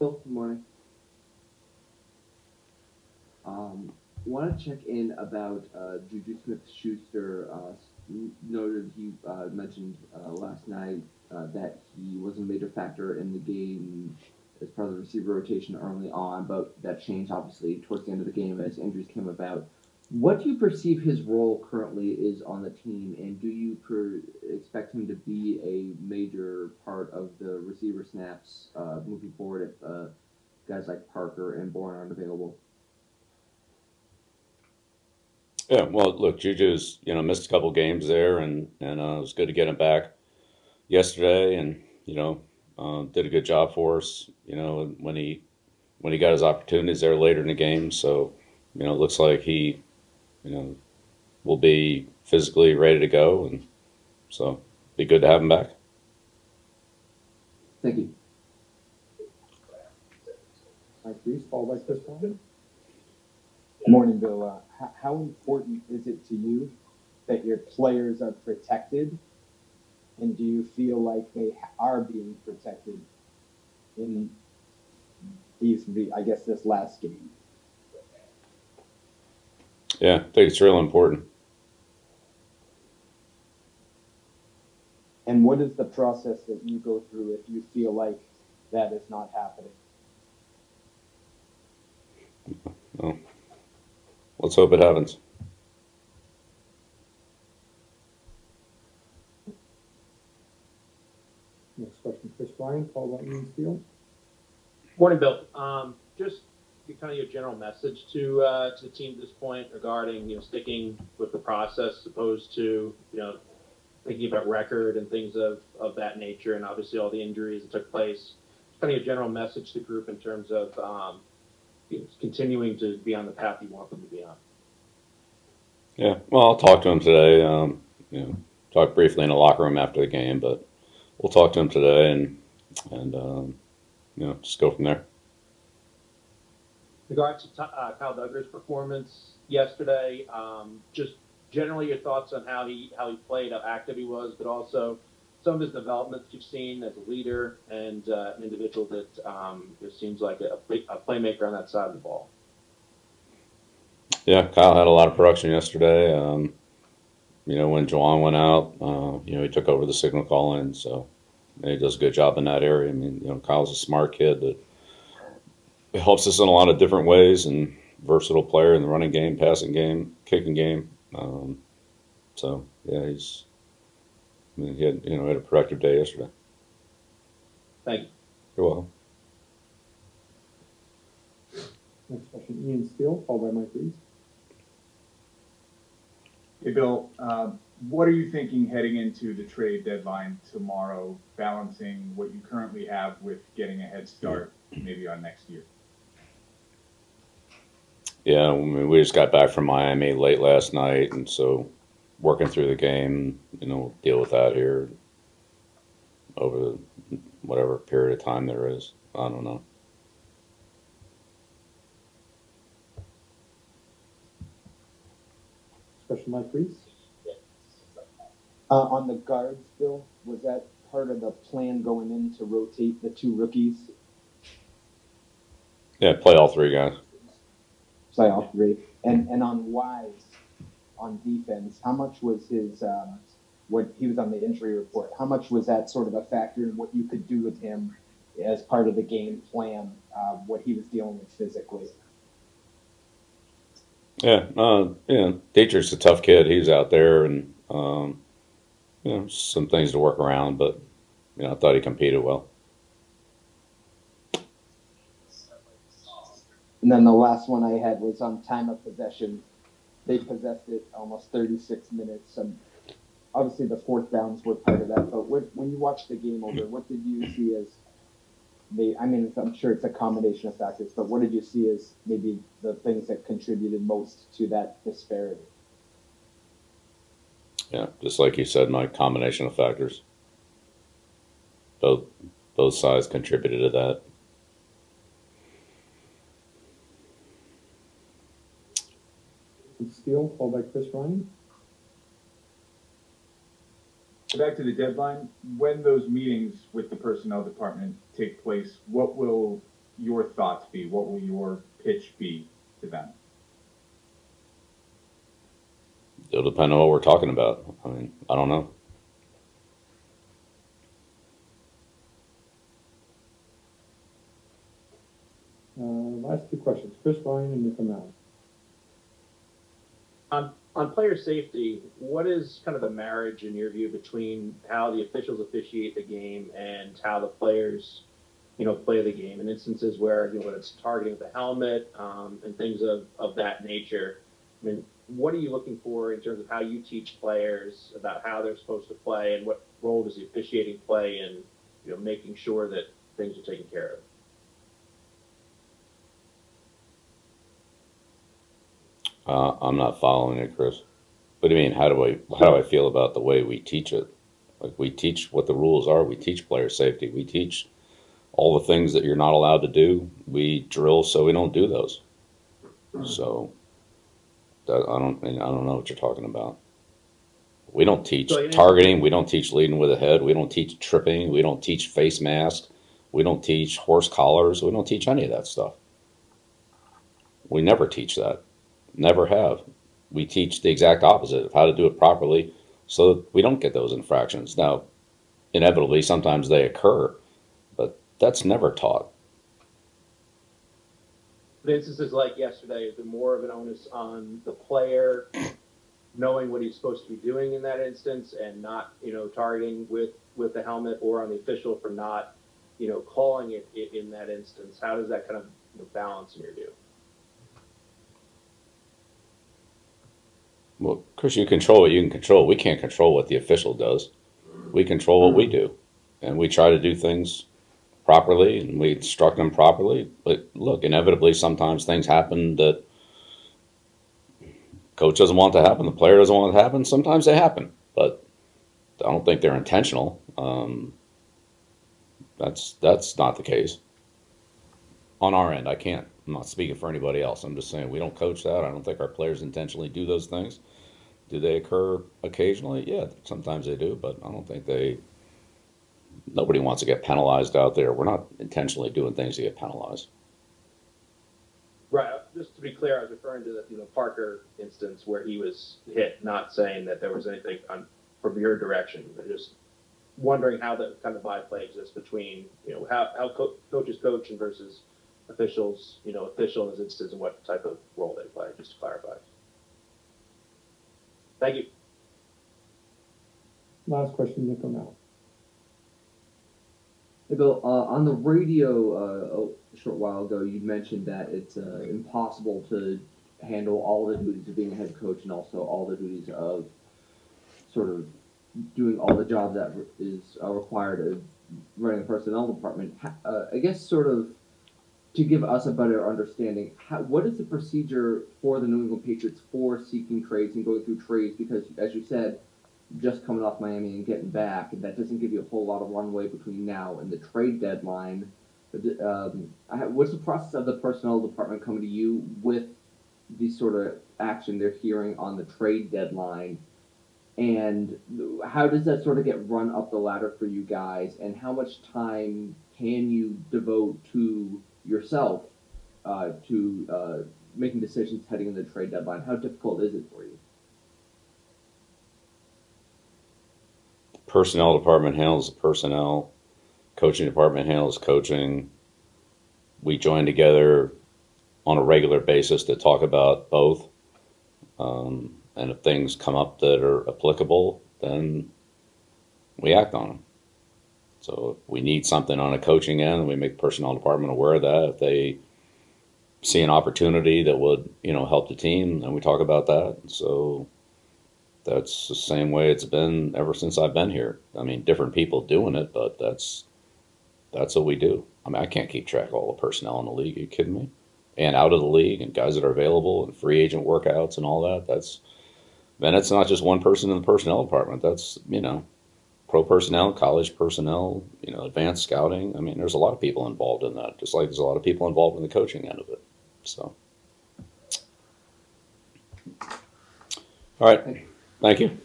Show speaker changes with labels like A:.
A: Bill, good morning. Um, want to check in about uh, Juju Smith-Schuster. Uh, noted he uh, mentioned uh, last night uh, that he was a major factor in the game as part of the receiver rotation early on, but that changed obviously towards the end of the game as injuries came about. What do you perceive his role currently is on the team, and do you per- expect him to be a major part of the receiver snaps uh, moving forward if uh, guys like Parker and Bourne aren't available?
B: Yeah, well, look, Juju's, you know, missed a couple games there, and and uh, it was good to get him back yesterday, and you know, uh, did a good job for us. You know, when he when he got his opportunities there later in the game, so you know, it looks like he, you know, will be physically ready to go, and so be good to have him back.
A: Thank you.
C: Mike Reiss, followed by Chris Bond.
D: Morning, Bill. Uh, how, how important is it to you that your players are protected? And do you feel like they are being protected in these, I guess, this last game?
B: Yeah, I think it's real important.
D: And what is the process that you go through if you feel like that is not happening?
B: Let's hope it happens.
C: Next question, Chris Bryan, followed by Ian Steele.
E: Morning, Bill. Um, just kind of your general message to uh, to the team at this point regarding you know sticking with the process, as opposed to you know thinking about record and things of of that nature, and obviously all the injuries that took place. Kind of your general message to the group in terms of um, continuing to be on the path you want them to be on.
B: Yeah, well, I'll talk to him today. Um, you know, talk briefly in the locker room after the game, but we'll talk to him today and and um, you know just go from there.
E: Regards to uh, Kyle Dugger's performance yesterday, um, just generally your thoughts on how he how he played, how active he was, but also some of his developments you've seen as a leader and uh, an individual that um, just seems like a, a playmaker on that side of the ball.
B: Yeah, Kyle had a lot of production yesterday. Um, you know, when Ja'Whaun went out, uh, you know, he took over the signal calling, so he does a good job in that area. I mean, you know, Kyle's a smart kid that helps us in a lot of different ways and versatile player in the running game, passing game, kicking game. Um, so yeah, he's. I mean, he had you know had a productive day yesterday.
E: Thank you.
B: You're welcome.
C: Next question, Ian Steele, followed by Mike Reiss.
F: Hey, Bill, uh, what are you thinking heading into the trade deadline tomorrow, balancing what you currently have with getting a head start maybe on next year?
B: Yeah, I mean, we just got back from Miami late last night, and so working through the game, you know, deal with that here over whatever period of time there is. I don't know.
C: Next question, Mike Reiss.
D: Uh, on the guards, Bill, was that part of the plan going in to rotate the two rookies?
B: Yeah, play all three guys.
D: Playoff three. And and on Wise, on defense, how much was his um, what he was on the injury report? How much was that sort of a factor in what you could do with him as part of the game plan? Uh, what he was dealing with physically.
B: Yeah, uh, know, Deatrich's a tough kid. He's out there, and um, you know, some things to work around, but you know, I thought he competed well.
D: And then the last one I had was on time of possession. They possessed it almost 36 minutes. And obviously the fourth downs were part of that. But what, when you watched the game over, what did you see as the? I mean, I'm sure it's a combination of factors, but what did you see as maybe the things that contributed most to that disparity?
B: Yeah, just like you said, my combination of factors. Both both sides contributed to that.
C: Steele, followed by Chris Ryan.
F: Back to the deadline, when those meetings with the personnel department take place, what will your thoughts be? What will your pitch be to them?
B: It'll depend on what we're talking about. I mean, I don't know.
C: Uh, last two questions, Chris Ryan and Nick O'Malley.
E: On, on player safety, what is kind of the marriage in your view between how the officials officiate the game and how the players, you know, play the game? In instances where, you know, it's targeting the helmet um, and things of, of that nature, I mean, what are you looking for in terms of how you teach players about how they're supposed to play and what role does the officiating play in, you know, making sure that things are taken care of?
B: Uh, I'm not following it, Chris. What do you mean? How do I how do I feel about the way we teach it? Like we teach what the rules are. We teach player safety. We teach all the things that you're not allowed to do. We drill so we don't do those. So that, I don't I don't know what you're talking about. We don't teach targeting. We don't teach leading with a head. We don't teach tripping. We don't teach face mask. We don't teach horse collars. We don't teach any of that stuff. We never teach that. Never have. We teach the exact opposite of how to do it properly so that we don't get those infractions. Now, inevitably, sometimes they occur, but that's never taught.
E: But instances like yesterday, is there more of an onus on the player knowing what he's supposed to be doing in that instance and not, you know, targeting with, with the helmet or on the official for not, you know, calling it in that instance? How does that kind of balance in your view?
B: Well, of course, you control what you can control. We can't control what the official does. We control what we do, and we try to do things properly, and we instruct them properly. But look, inevitably, sometimes things happen that coach doesn't want to happen, the player doesn't want to happen. Sometimes they happen, but I don't think they're intentional. Um, that's that's not the case on our end. I can't. I'm not speaking for anybody else. I'm just saying we don't coach that. I don't think our players intentionally do those things. Do they occur occasionally? Yeah, sometimes they do, but I don't think they. Nobody wants to get penalized out there. We're not intentionally doing things to get penalized.
E: Right. Just to be clear, I was referring to the you know Parker instance where he was hit, not saying that there was anything on, from your direction, but just wondering how that kind of byplay exists between you know how how co- coaches coach and versus officials, you know, official in this instance and what type of role they play. Just to clarify. Thank you.
C: Last question, Nick O'Malley.
A: Hey, Bill, uh, on the radio uh, a short while ago, you mentioned that it's uh, impossible to handle all the duties of being a head coach and also all the duties of sort of doing all the job that is uh, required of running a personnel department. Uh, I guess sort of to give us a better understanding, how, what is the procedure for the New England Patriots for seeking trades and going through trades? Because as you said, just coming off Miami and getting back, and that doesn't give you a whole lot of runway between now and the trade deadline. Um, what's the process of the personnel department coming to you with the sort of action they're hearing on the trade deadline? And how does that sort of get run up the ladder for you guys? And how much time can you devote to yourself uh, to uh, making decisions heading into the trade deadline? How difficult is it for you?
B: Personnel department handles the personnel. Coaching department handles coaching. We join together on a regular basis to talk about both. Um, and if things come up that are applicable, then we act on them. So if we need something on a coaching end, we make the personnel department aware of that. If they see an opportunity that would, you know, help the team, then we talk about that. So that's the same way it's been ever since I've been here. I mean, different people doing it, but that's that's what we do. I mean, I can't keep track of all the personnel in the league. Are you kidding me? And out of the league, and guys that are available, and free agent workouts, and all that. That's then it's not just one person in the personnel department. That's you know, pro personnel, college personnel, you know, advanced scouting. I mean, there's a lot of people involved in that. Just like there's a lot of people involved in the coaching end of it. So, all right, thank you.